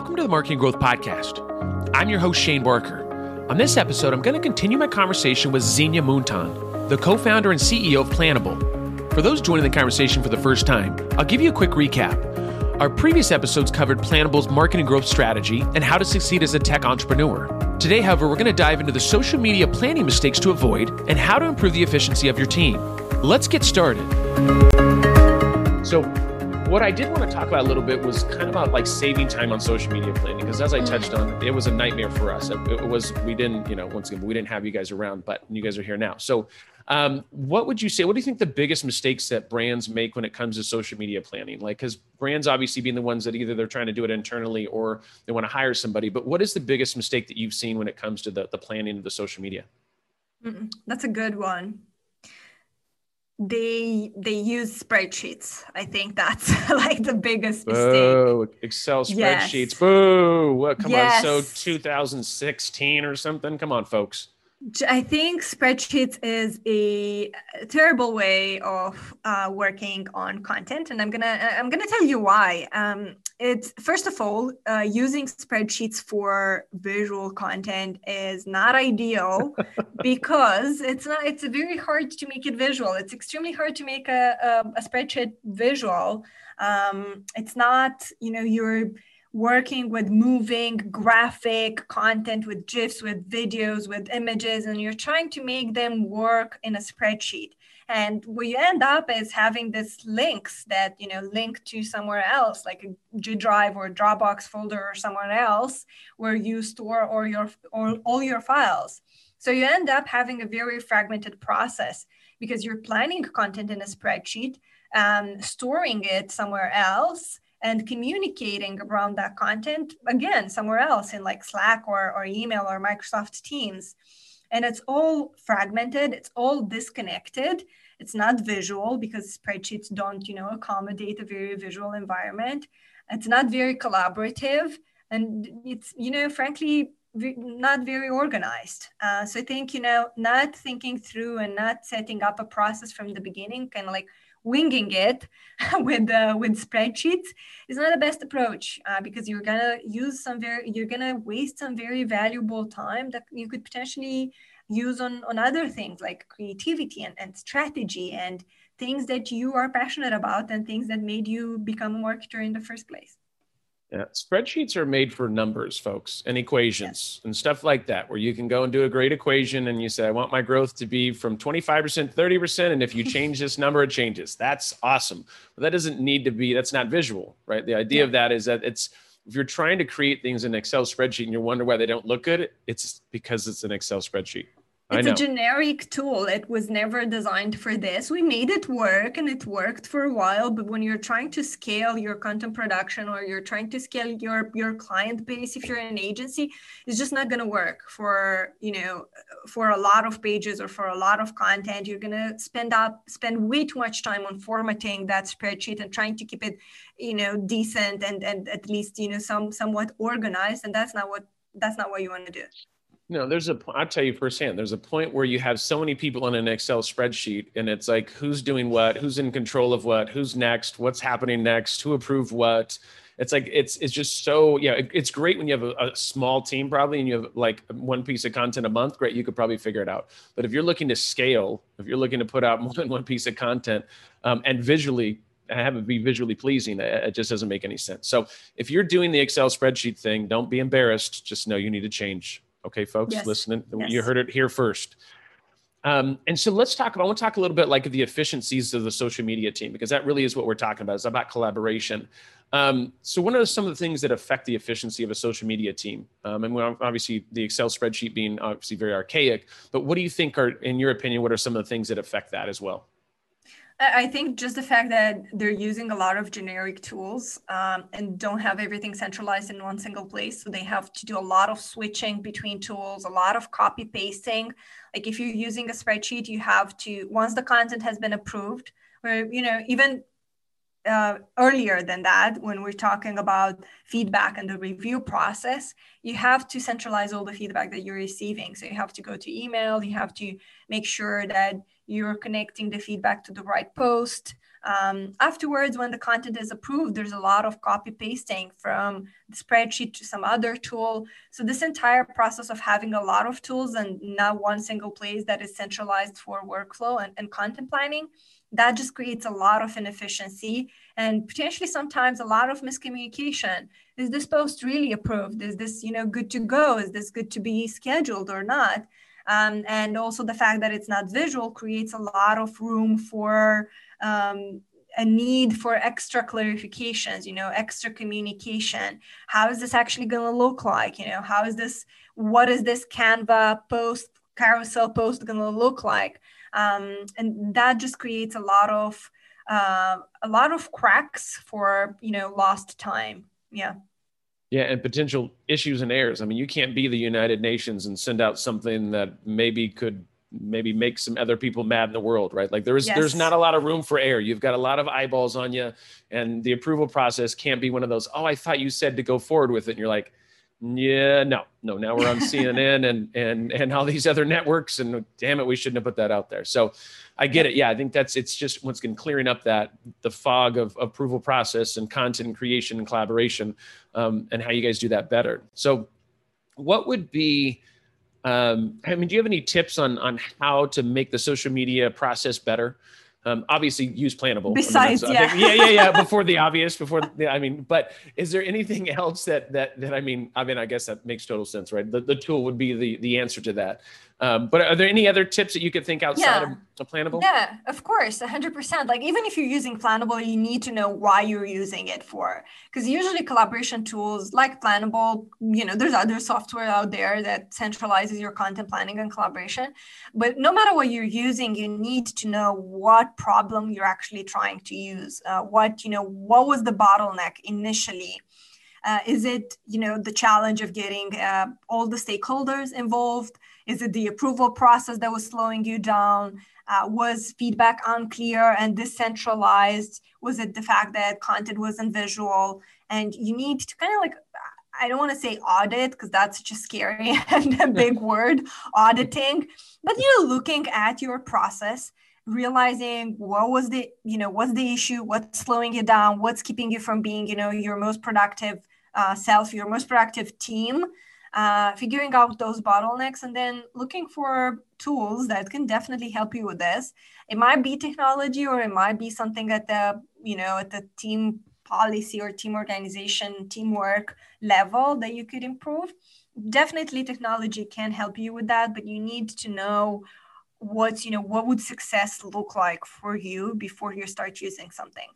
Welcome to the Marketing Growth Podcast. I'm your host, Shane Barker. On this episode, I'm going to continue my conversation with Xenia Muntean, the co founder and CEO of Planable. For those joining the conversation for the first time, I'll give you a quick recap. Our previous episodes covered Planable's marketing growth strategy and how to succeed as a tech entrepreneur. Today, however, we're going to dive into the social media planning mistakes to avoid and how to improve the efficiency of your team. Let's get started. So, what I did want to talk about a little bit was kind of about like saving time on social media planning because as I touched on, it was a nightmare for us. It, it, was we didn't, you know, once again, we didn't have you guys around, but you guys are here now. So, um, what would you say? What do you think the biggest mistakes that brands make when it comes to social media planning? Like, because brands obviously being the ones that either they're trying to do it internally or they want to hire somebody. But what is the biggest mistake that you've seen when it comes to the the planning of the social media? That's a good one they they use spreadsheets. I think that's like the biggest mistake. Oh, Excel spreadsheets. Yes. Boo. What come yes. on. So 2016 or something. Come on, folks. I think spreadsheets is a terrible way of uh, working on content, and I'm gonna I'm gonna tell you why. Um, it's first of all, uh, using spreadsheets for visual content is not ideal because it's not. It's very hard to make it visual. It's extremely hard to make a a, a spreadsheet visual. Um, it's not you know you're working with moving graphic content with gifs with videos with images and you're trying to make them work in a spreadsheet and what you end up is having these links that you know link to somewhere else like a g drive or dropbox folder or somewhere else where you store all your or all your files. So you end up having a very fragmented process because you're planning content in a spreadsheet um, storing it somewhere else and communicating around that content again somewhere else in like slack or, or email or microsoft teams and it's all fragmented it's all disconnected. It's not visual because spreadsheets don't you know accommodate a very visual environment. It's not very collaborative and it's you know frankly not very organized. Uh, so i think you know not thinking through and not setting up a process from the beginning kind of like winging it with uh, with spreadsheets is not the best approach uh, because you're gonna use some very you're gonna waste some very valuable time that you could potentially use on on other things like creativity and, and strategy and things that you are passionate about and things that made you become a marketer in the first place yeah, spreadsheets are made for numbers, folks, and equations yes. and stuff like that, where you can go and do a great equation and you say, I want my growth to be from 25%, to 30%. And if you change this number, it changes. That's awesome. But that doesn't need to be, that's not visual, right? The idea yeah. of that is that it's, if you're trying to create things in an Excel spreadsheet and you wonder why they don't look good, it's because it's an Excel spreadsheet it's a generic tool. It was never designed for this. We made it work and it worked for a while but when you're trying to scale your content production or you're trying to scale your your client base if you're an agency it's just not going to work for you know for a lot of pages or for a lot of content. You're going to spend up spend way too much time on formatting that spreadsheet and trying to keep it you know decent and and at least you know some somewhat organized and that's not what that's not what you want to do know, there's a, I'll tell you firsthand, there's a point where you have so many people in an Excel spreadsheet and it's like, who's doing what, who's in control of what, who's next, what's happening next, who approved what. It's like, it's, it's just so, yeah, it, it's great when you have a, a, small team probably and you have like one piece of content a month, great, you could probably figure it out. But if you're looking to scale, if you're looking to put out more than one piece of content um, and visually have it be visually pleasing, it just doesn't make any sense. So if you're doing the Excel spreadsheet thing, don't be embarrassed. Just know you need to change Okay, folks, yes. listening, yes. you heard it here first. Um, and so let's talk about, I want to talk a little bit like the efficiencies of the social media team, because that really is what we're talking about. It's about collaboration. Um, so what are some of the things that affect the efficiency of a social media team? Um, and obviously the Excel spreadsheet being obviously very archaic, but what do you think are, in your opinion, what are some of the things that affect that as well? I think just the fact that they're using a lot of generic tools um, and don't have everything centralized in one single place. So they have to do a lot of switching between tools, a lot of copy pasting. Like if you're using a spreadsheet, you have to, once the content has been approved, or, you know, even uh, earlier than that, when we're talking about feedback and the review process, you have to centralize all the feedback that you're receiving. So you have to go to email, you have to make sure that you're connecting the feedback to the right post Um, afterwards, when the content is approved, there's a lot of copy pasting from the spreadsheet to some other tool. So this entire process of having a lot of tools and not one single place that is centralized for workflow and, and content planning, that just creates a lot of inefficiency and potentially sometimes a lot of miscommunication. Is this post really approved? Is this, you know, good to go? Is this good to be scheduled or not? Um, and also the fact that it's not visual creates a lot of room for um, a need for extra clarifications you know extra communication how is this actually going to look like you know how is this what is this canva post carousel post going to look like um, and that just creates a lot of uh, a lot of cracks for you know lost time yeah yeah, and potential issues and errors. I mean, you can't be the United Nations and send out something that maybe could maybe make some other people mad in the world, right? Like there's yes. there's not a lot of room for error. You've got a lot of eyeballs on you, and the approval process can't be one of those. Oh, I thought you said to go forward with it, and you're like, yeah, no, no. Now we're on CNN and and and all these other networks, and damn it, we shouldn't have put that out there. So, I get it. Yeah, I think that's it's just once again clearing up that the fog of approval process and content creation and collaboration, um, and how you guys do that better. So, what would be um, I mean, do you have any tips on on how to make the social media process better? Um, obviously, use Planable. Besides, I mean, yeah, yeah, yeah, yeah. Before the obvious, before the, I mean, but is there anything else that that that I mean? I mean, I guess that makes total sense, right? The, the tool would be the the answer to that. Um, but are there any other tips that you could think outside yeah. of Planable? Yeah, of course, 100%. Like even if you're using Planable, you need to know why you're using it for. Because usually collaboration tools like Planable, you know, there's other software out there that centralizes your content planning and collaboration. But no matter what you're using, you need to know what problem you're actually trying to use. Uh, what, you know, what was the bottleneck initially? Uh, is it, you know, the challenge of getting uh, all the stakeholders involved? Is it the approval process that was slowing you down? Uh, was feedback unclear and decentralized? Was it the fact that content wasn't visual? And you need to kind of like, I don't want to say audit because that's such a scary and a big word, auditing, but you know, looking at your process, realizing what was the, you know, what's the issue, what's slowing you down, what's keeping you from being, you know, your most productive uh, self, your most productive team uh, figuring out those bottlenecks and then looking for tools that can definitely help you with this. It might be technology or it might be something at the you know at the team policy or team organization teamwork level that you could improve. Definitely technology can help you with that but you need to know what's you know what would success look like for you before you start using something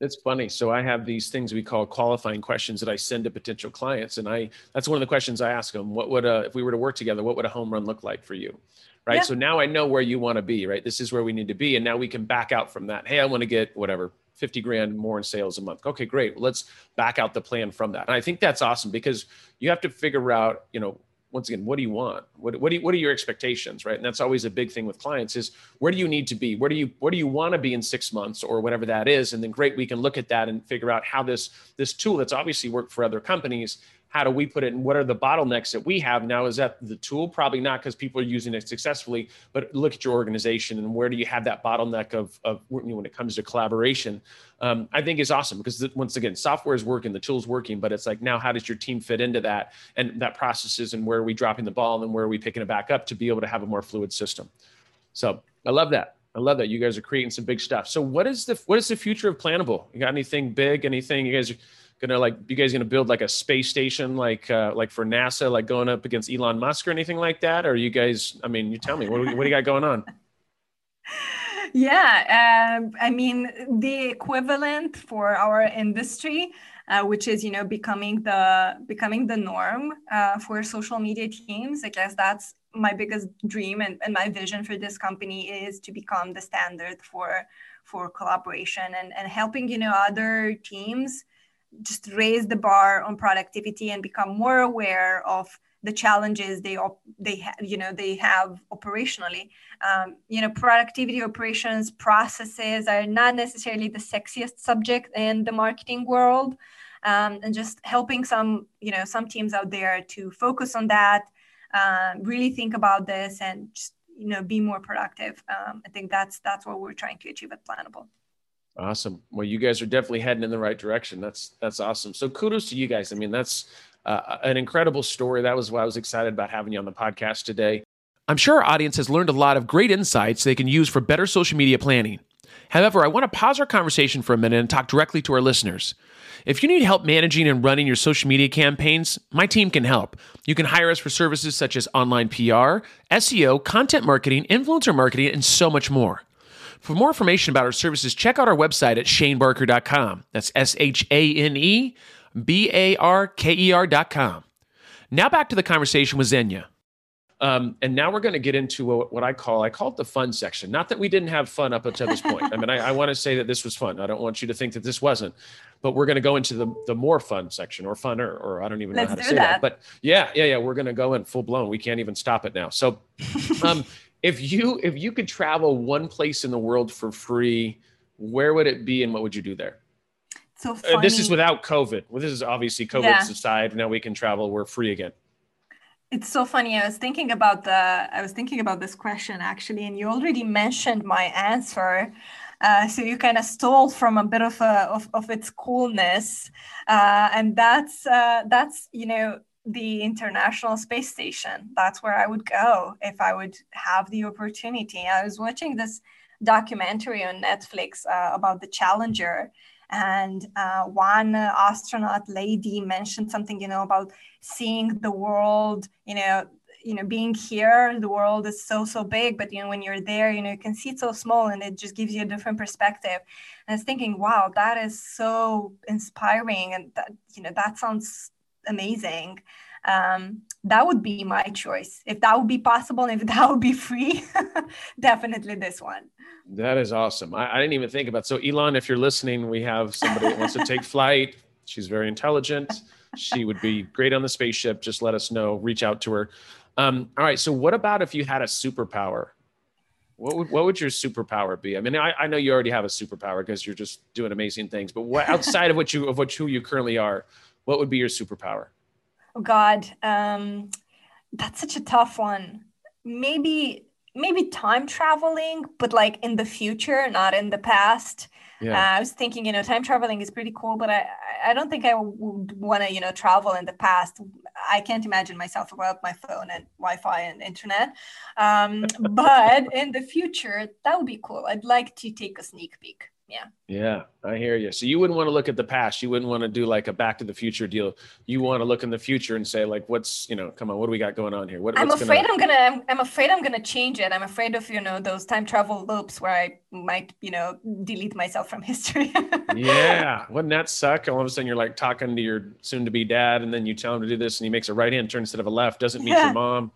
it's funny. So I have these things we call qualifying questions that I send to potential clients, and I that's one of the questions I ask them. What would a if we were to work together? What would a home run look like for you? Right. Yeah. So now I know where you want to be. Right. This is where we need to be, and now we can back out from that. Hey, I want to get whatever 50 grand more in sales a month. Okay, great. Well, let's back out the plan from that. And I think that's awesome because you have to figure out, you know, once again, what do you want? What, what, do you, what are your expectations, right? And that's always a big thing with clients is where do you need to be? Where do you, where do you want to be in six months or whatever that is? And then great, we can look at that and figure out how this, this tool that's obviously worked for other companies how do we put it and what are the bottlenecks that we have now is that the tool probably not because people are using it successfully but look at your organization and where do you have that bottleneck of, of when it comes to collaboration um, i think is awesome because once again software is working the tool's working but it's like now how does your team fit into that and that processes and where are we dropping the ball and where are we picking it back up to be able to have a more fluid system so i love that I love that you guys are creating some big stuff. So what is the what is the future of Planable? You got anything big? Anything you guys gonna like you guys gonna build like a space station like uh, like for NASA like going up against Elon Musk or anything like that? Or you guys? I mean, you tell me what what do you got going on? Yeah, um, I mean the equivalent for our industry, uh, which is you know becoming the becoming the norm uh, for social media teams. I guess that's my biggest dream and, and my vision for this company is to become the standard for for collaboration and, and helping you know other teams just raise the bar on productivity and become more aware of the challenges they op- they ha- you know they have operationally. Um, you know productivity operations processes are not necessarily the sexiest subject in the marketing world. Um, and just helping some you know some teams out there to focus on that uh, really think about this and just you know be more productive. Um, i think that's that's what we're trying to achieve at planable Awesome. Well, you guys are definitely heading in the right direction. That's that's awesome. So kudos to you guys. I mean, that's uh, an incredible story. That was why I was excited about having you on the podcast today. I'm sure our audience has learned a lot of great insights they can use for better social media planning. However, I want to pause our conversation for a minute and talk directly to our listeners. If you need help managing and running your social media campaigns, my team can help. You can hire us for services such as online PR, SEO, content marketing, influencer marketing, and so much more. For more information about our services, check out our website at shanebarker.com. That's S H A N E B A R K E R.com. Now back to the conversation with Xenia. Um, and now we're going to get into a, what I call I call it the fun section. Not that we didn't have fun up until this point. I mean, I, I want to say that this was fun. I don't want you to think that this wasn't. But we're going to go into the the more fun section or funner, or I don't even Let's know how to say that. that. But yeah, yeah, yeah. We're going to go in full blown. We can't even stop it now. So, um, if you if you could travel one place in the world for free, where would it be, and what would you do there? So Uh, funny. this is without COVID. Well, this is obviously COVID Yeah. aside. Now we can travel. We're free again. It's so funny. I was thinking about the I was thinking about this question actually, and you already mentioned my answer. Uh, so you kind of stole from a bit of a of, of its coolness, uh, and that's uh, that's you know the International Space Station. That's where I would go if I would have the opportunity. I was watching this documentary on Netflix uh, about the Challenger, and uh, one astronaut lady mentioned something you know about seeing the world you know you know being here the world is so so big but you know when you're there you know you can see it so small and it just gives you a different perspective and i was thinking wow that is so inspiring and that you know that sounds amazing um, that would be my choice if that would be possible and if that would be free definitely this one That is awesome. I, I didn't even think about. So Elon, if you're listening, we have somebody that wants to take flight. She's very intelligent. She would be great on the spaceship. Just let us know. Reach out to her. Um, all right. So what about if you had a superpower? What would what would your superpower be? I mean, I, I know you already have a superpower because you're just doing amazing things. But what outside of what you of what who you currently are, what would be your superpower? Oh God, um, that's such a tough one. Maybe maybe time traveling, but like in the future, not in the past. Yeah. Uh, I was thinking, you know, time traveling is pretty cool, but I I don't think I would want to, you know, travel in the past. I can't imagine myself without my phone and Wi-Fi and internet. Um, but in the future, that would be cool. I'd like to take a sneak peek. Yeah. Yeah, I hear you. So you wouldn't want to look at the past. You wouldn't want to do like a Back to the Future deal. You want to look in the future and say, like, what's you know, come on, what do we got going on here? What, I'm afraid gonna... I'm gonna I'm, I'm afraid I'm gonna change it. I'm afraid of you know those time travel loops where I might you know delete myself from history. yeah, wouldn't that suck? All of a sudden, you're like talking to your soon-to-be dad, and then you tell him to do this, and he makes a right-hand turn instead of a left. Doesn't meet Yeah. your mom,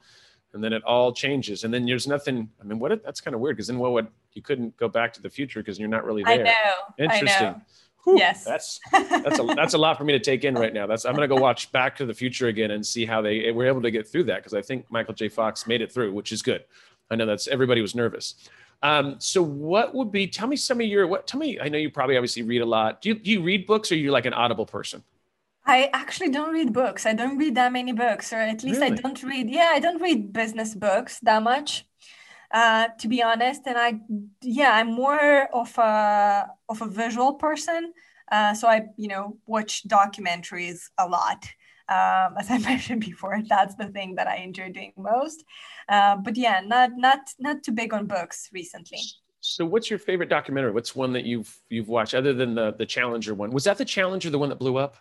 and then it all changes. And then there's nothing. I mean, what? if- That's kind of weird because then what would you couldn't go back to the future because you're not really I there. know. Interesting. I know. Whew, Yes. That's that's a that's a lot for me to take in right now. That's I'm gonna go watch Back to the Future again and see how they were able to get through that because I think Michael J. Fox made it through, which is good. I know that's everybody was nervous. Um, so what would be? Tell me some of your what? Tell me. I know you probably obviously read a lot. Do you do you read books or are you like an audible person? I actually don't read books. I don't read that many books, or at least I don't read. Yeah, I don't read business books that much, uh, to be honest. And I, yeah, I'm more of a of a visual person. Uh, so I, you know, watch documentaries a lot. Um, as I mentioned before, that's the thing that I enjoy doing most. Uh, but yeah, not not not too big on books recently. So what's your favorite documentary? What's one that you've you've watched other than the the Challenger one? Was that the Challenger, the one that blew up?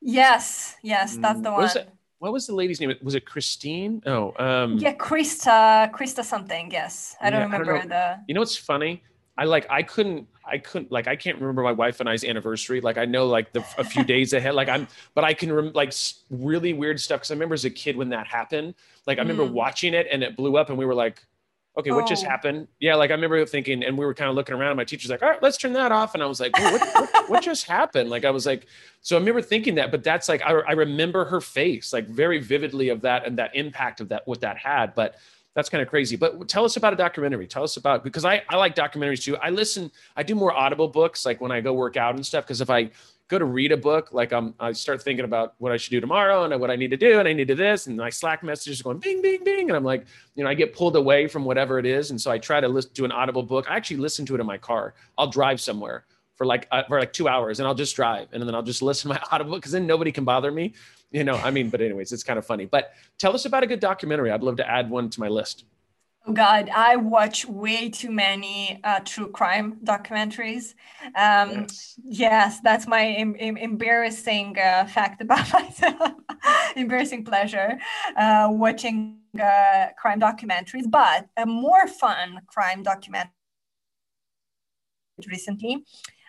Yes, yes, that's the What was one. it? What was the lady's name? Was it Christine? Oh, um, Yeah, Christa, Christa something. Yes, I don't Yeah, I don't remember the. You know what's funny? I like I couldn't I couldn't like I can't remember my wife and I's anniversary. Like I know like the a few days ahead. Like I'm but I can rem- like really weird stuff because I remember as a kid when that happened. Like I remember Mm. watching it and it blew up and we were like, okay, what just Oh. happened? Yeah, like I remember thinking and we were kind of looking around. And my teacher's like, all right, let's turn that off. And I was like, what, what, what just happened? Like I was like, so I remember thinking that, but that's like I, I remember her face like very vividly of that and that impact of that what that had. But that's kind of crazy. But tell us about a documentary. Tell us about because I, I like documentaries too. I listen, I do more audible books like when I go work out and stuff. Because if I go to read a book, like I'm I start thinking about what I should do tomorrow and what I need to do, and I need to this, and my Slack messages going bing, bing, bing. And I'm like, you know, I get pulled away from whatever it is. And so I try to to an audible book. I actually listen to it in my car. I'll drive somewhere for like uh, for like two hours, and I'll just drive, and then I'll just listen to my Audible because then nobody can bother me. You know, I mean, but anyways, it's kind of funny. But tell us about a good documentary. I'd love to add one to my list. Oh God, I watch way too many uh, true crime documentaries. Um, yes. yes. that's my em- em- embarrassing uh, fact about myself. embarrassing pleasure uh, watching uh, crime documentaries, but a more fun crime documentary recently.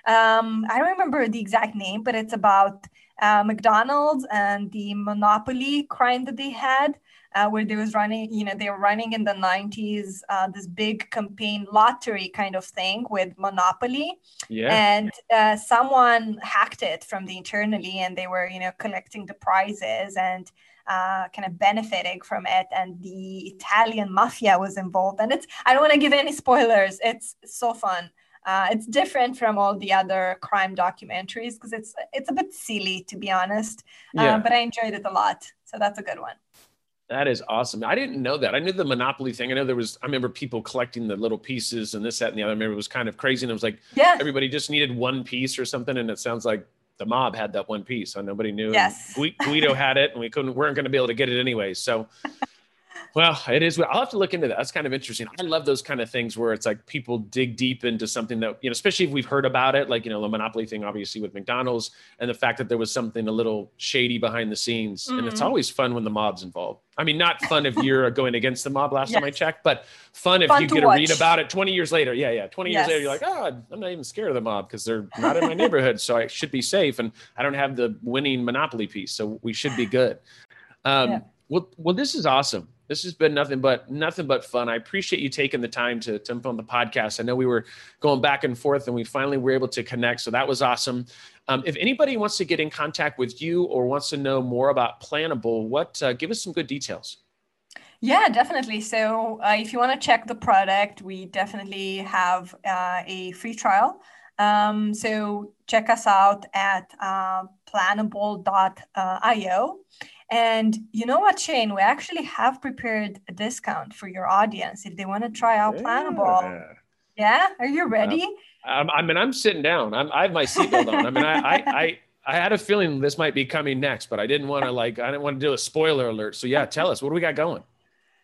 Um, I don't remember the exact name, but it's about uh, McDonald's and the monopoly crime that they had uh, where they was running, you know, they were running in the 90s, uh, this big campaign lottery kind of thing with Monopoly. Yeah. And uh, someone hacked it from the internally and they were, you know, collecting the prizes and uh, kind of benefiting from it. And the Italian mafia was involved. And it's, I don't want to give any spoilers. It's so fun. Uh, it's different from all the other crime documentaries because it's it's a bit silly to be honest, uh, yeah. but I enjoyed it a lot. So that's a good one. That is awesome. I didn't know that. I knew the Monopoly thing. I know there was, I remember people collecting the little pieces and this, that, and the other. I remember it was kind of crazy. And it was like, yeah, everybody just needed one piece or something. And it sounds like the mob had that one piece. So nobody knew. Yes. Guido had it and we couldn't, weren't going to be able to get it anyway. So well, it is. I'll have to look into that. That's kind of interesting. I love those kind of things where it's like people dig deep into something that, you know, especially if we've heard about it, like, you know, the monopoly thing, obviously with McDonald's and the fact that there was something a little shady behind the scenes. Mm-hmm. And it's mm-hmm. always fun when the mob's involved. I mean, not fun if you're going against the mob last yes. time I checked, but fun if fun you get watch. to read about it 20 years later. Yeah. Yeah. 20 yes. years later, you're like, oh, I'm not even scared of the mob because they're not in my neighborhood. So I should be safe. And I don't have the winning monopoly piece. So we should be good. Um, yeah. Well, well, this is awesome this has been nothing but nothing but fun. I appreciate you taking the time to jump on the podcast. I know we were going back and forth, and we finally were able to connect, so that was awesome. Um, if anybody wants to get in contact with you or wants to know more about Planable, what uh, give us some good details. Yeah, definitely. So uh, if you want to check the product, we definitely have uh, a free trial. Um, so check us out at uh, planable.io. And you know what, Shane? We actually have prepared a discount for your audience if they want to try out yeah. Planable. Yeah, are you ready? Um, I mean, I'm sitting down. I'm, I have my seatbelt on. I mean, I, I, I, I had a feeling this might be coming next, but I didn't want to like, I didn't want to do a spoiler alert. So yeah, tell us, what do we got going?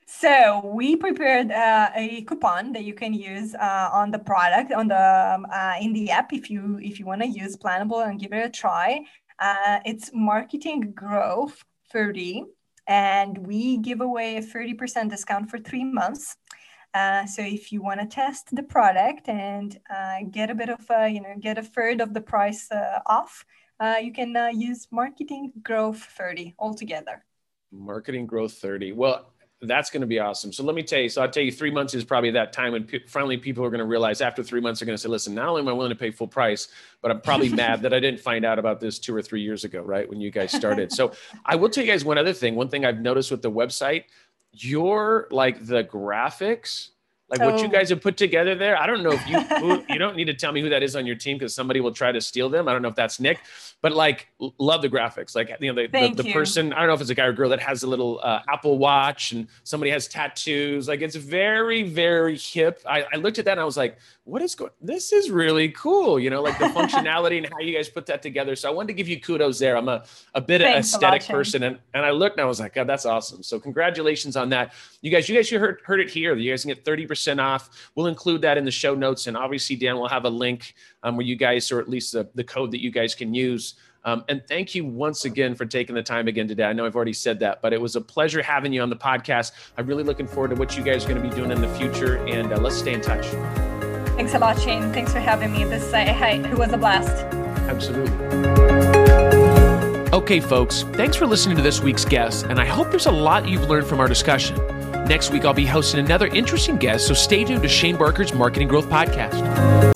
So we prepared uh, a coupon that you can use uh, on the product on the um, uh, in the app if you if you want to use Planable and give it a try. Uh, it's marketing growth 30 and we give away a 30% discount for three months. Uh, so if you want to test the product and uh, get a bit of, a, you know, get a third of the price uh, off, uh, you can uh, use Marketing Growth 30 altogether. Marketing Growth 30. Well, that's going to be awesome. So let me tell you. So I'll tell you, three months is probably that time when p- finally people are going to realize after three months they're going to say, "Listen, not only am I willing to pay full price, but I'm probably mad that I didn't find out about this two or three years ago, right when you guys started." so I will tell you guys one other thing. One thing I've noticed with the website, your like the graphics like oh. what you oh. guys have put together there. I don't know if you who, you don't need to tell me who that is on your team because somebody will try to steal them. I don't know if that's Nick, but like love the graphics. Like you know the, the, the, person I don't know if it's a guy or girl that has a little uh, Apple Watch and somebody has tattoos. Like it's very very hip. I, I looked at that and I was like, what is going? This is really cool. You know, like the functionality and how you guys put that together. So I wanted to give you kudos there. I'm a a bit of aesthetic person and and I looked and I was like, God, that's awesome. So congratulations on that. You guys, you guys you heard heard it here. You guys can get thirty percent off. We'll include that in the show notes. And obviously, Dan will have a link um, where you guys, or at least the, the code that you guys can use. Um, and thank you once again for taking the time again today. I know I've already said that, but it was a pleasure having you on the podcast. I'm really looking forward to what you guys are going to be doing in the future. And uh, let's stay in touch. Thanks a lot, Shane. Thanks for having me. This uh, it was a blast. Absolutely. Okay, folks, thanks for listening to this week's guest, and I hope there's a lot you've learned from our discussion. Next week, I'll be hosting another interesting guest, so stay tuned to Shane Barker's Marketing Growth Podcast.